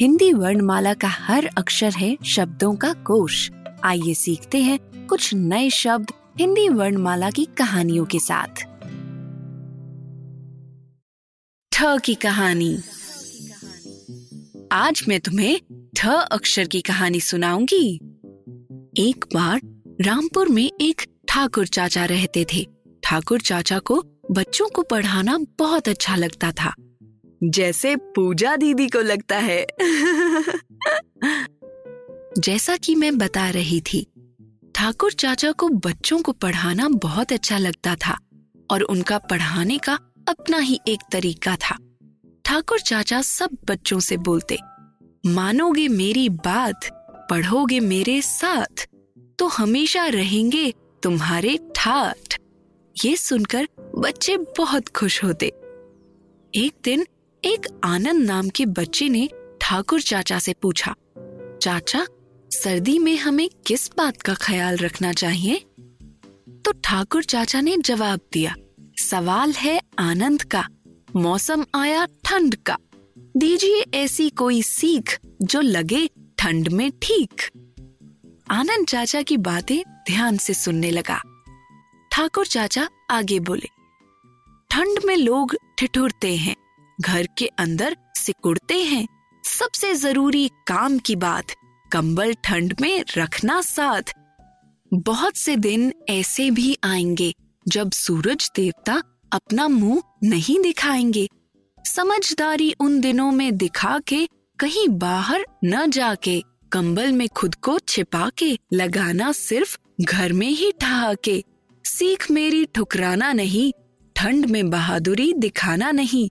हिंदी वर्णमाला का हर अक्षर है शब्दों का कोश। आइए सीखते हैं कुछ नए शब्द हिंदी वर्णमाला की कहानियों के साथ। ठ की कहानी। आज मैं तुम्हें ठ अक्षर की कहानी सुनाऊँगी। एक बार रामपुर में एक ठाकुर चाचा रहते थे। ठाकुर चाचा को बच्चों को पढ़ाना बहुत अच्छा लगता था। जैसे पूजा दीदी को लगता है। जैसा कि मैं बता रही थी, ठाकुर चाचा को बच्चों को पढ़ाना बहुत अच्छा लगता था और उनका पढ़ाने का अपना ही एक तरीका था। ठाकुर चाचा सब बच्चों से बोलते, मानोगे मेरी बात, पढ़ोगे मेरे साथ तो हमेशा रहेंगे तुम्हारे ठाठ। ये सुनकर बच्चे बहुत खुश होते। एक दिन एक आनंद नाम के बच्चे ने ठाकुर चाचा से पूछा, चाचा, सर्दी में हमें किस बात का ख्याल रखना चाहिए? तो ठाकुर चाचा ने जवाब दिया, सवाल है आनंद का, मौसम आया ठंड का। दीजिए ऐसी कोई सीख जो लगे ठंड में ठीक। आनंद चाचा की बातें ध्यान से सुनने लगा। ठाकुर चाचा आगे बोले, ठंड में लोग ठिठुरते हैं, घर के अंदर सिकुड़ते हैं। सबसे ज़रूरी काम की बात, कंबल ठंड में रखना साथ। बहुत से दिन ऐसे भी आएँगे, जब सूरज देवता अपना मुँह नहीं दिखाएँगे। समझदारी उन दिनों में दिखा के, कहीं बाहर न जाके, कंबल में खुद को छिपा के, लगाना सिर्फ़ घर में ही ठहाके। सीख मेरी ठुकराना नहीं, ठंड में बहादुरी दिखाना नहीं,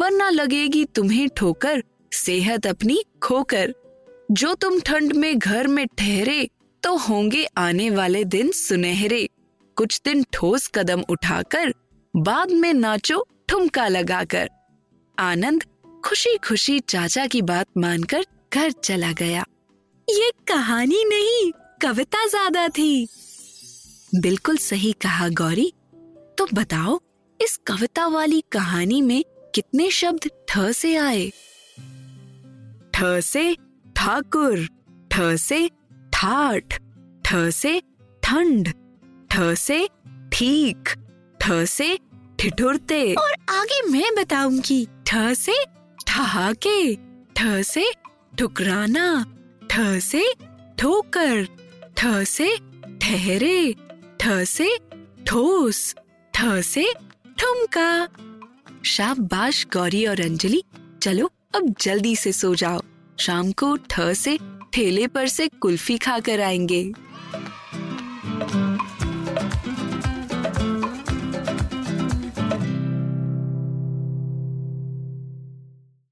वरना लगेगी तुम्हें ठोकर, सेहत अपनी खोकर। जो तुम ठंड में घर में ठहरे तो होंगे आने वाले दिन सुनहरे। कुछ दिन ठोस कदम उठाकर, बाद में नाचो, ठुमका लगाकर। आनंद खुशी खुशी चाचा की बात मानकर घर चला गया। ये कहानी नहीं, कविता ज़्यादा थी। बिल्कुल सही कहा गौरी तो बताओ इस कविता वाली कहानी में कितने शब्द ठ से आए ठ से ठाकुर ठ से ठाठ ठ से ठंड ठ से ठीक ठ से ठिठुरते और आगे मैं बताऊँगी ठ से ठहाके ठ से ठुकराना ठ से ठोकर ठ से ठहरे ठ से ठोस ठ से ठुमका। शाबाश गौरी और अंजलि। चलो, अब जल्दी से सो जाओ। शाम को ठ से ठेले पर से कुल्फी खाकर आएँगे।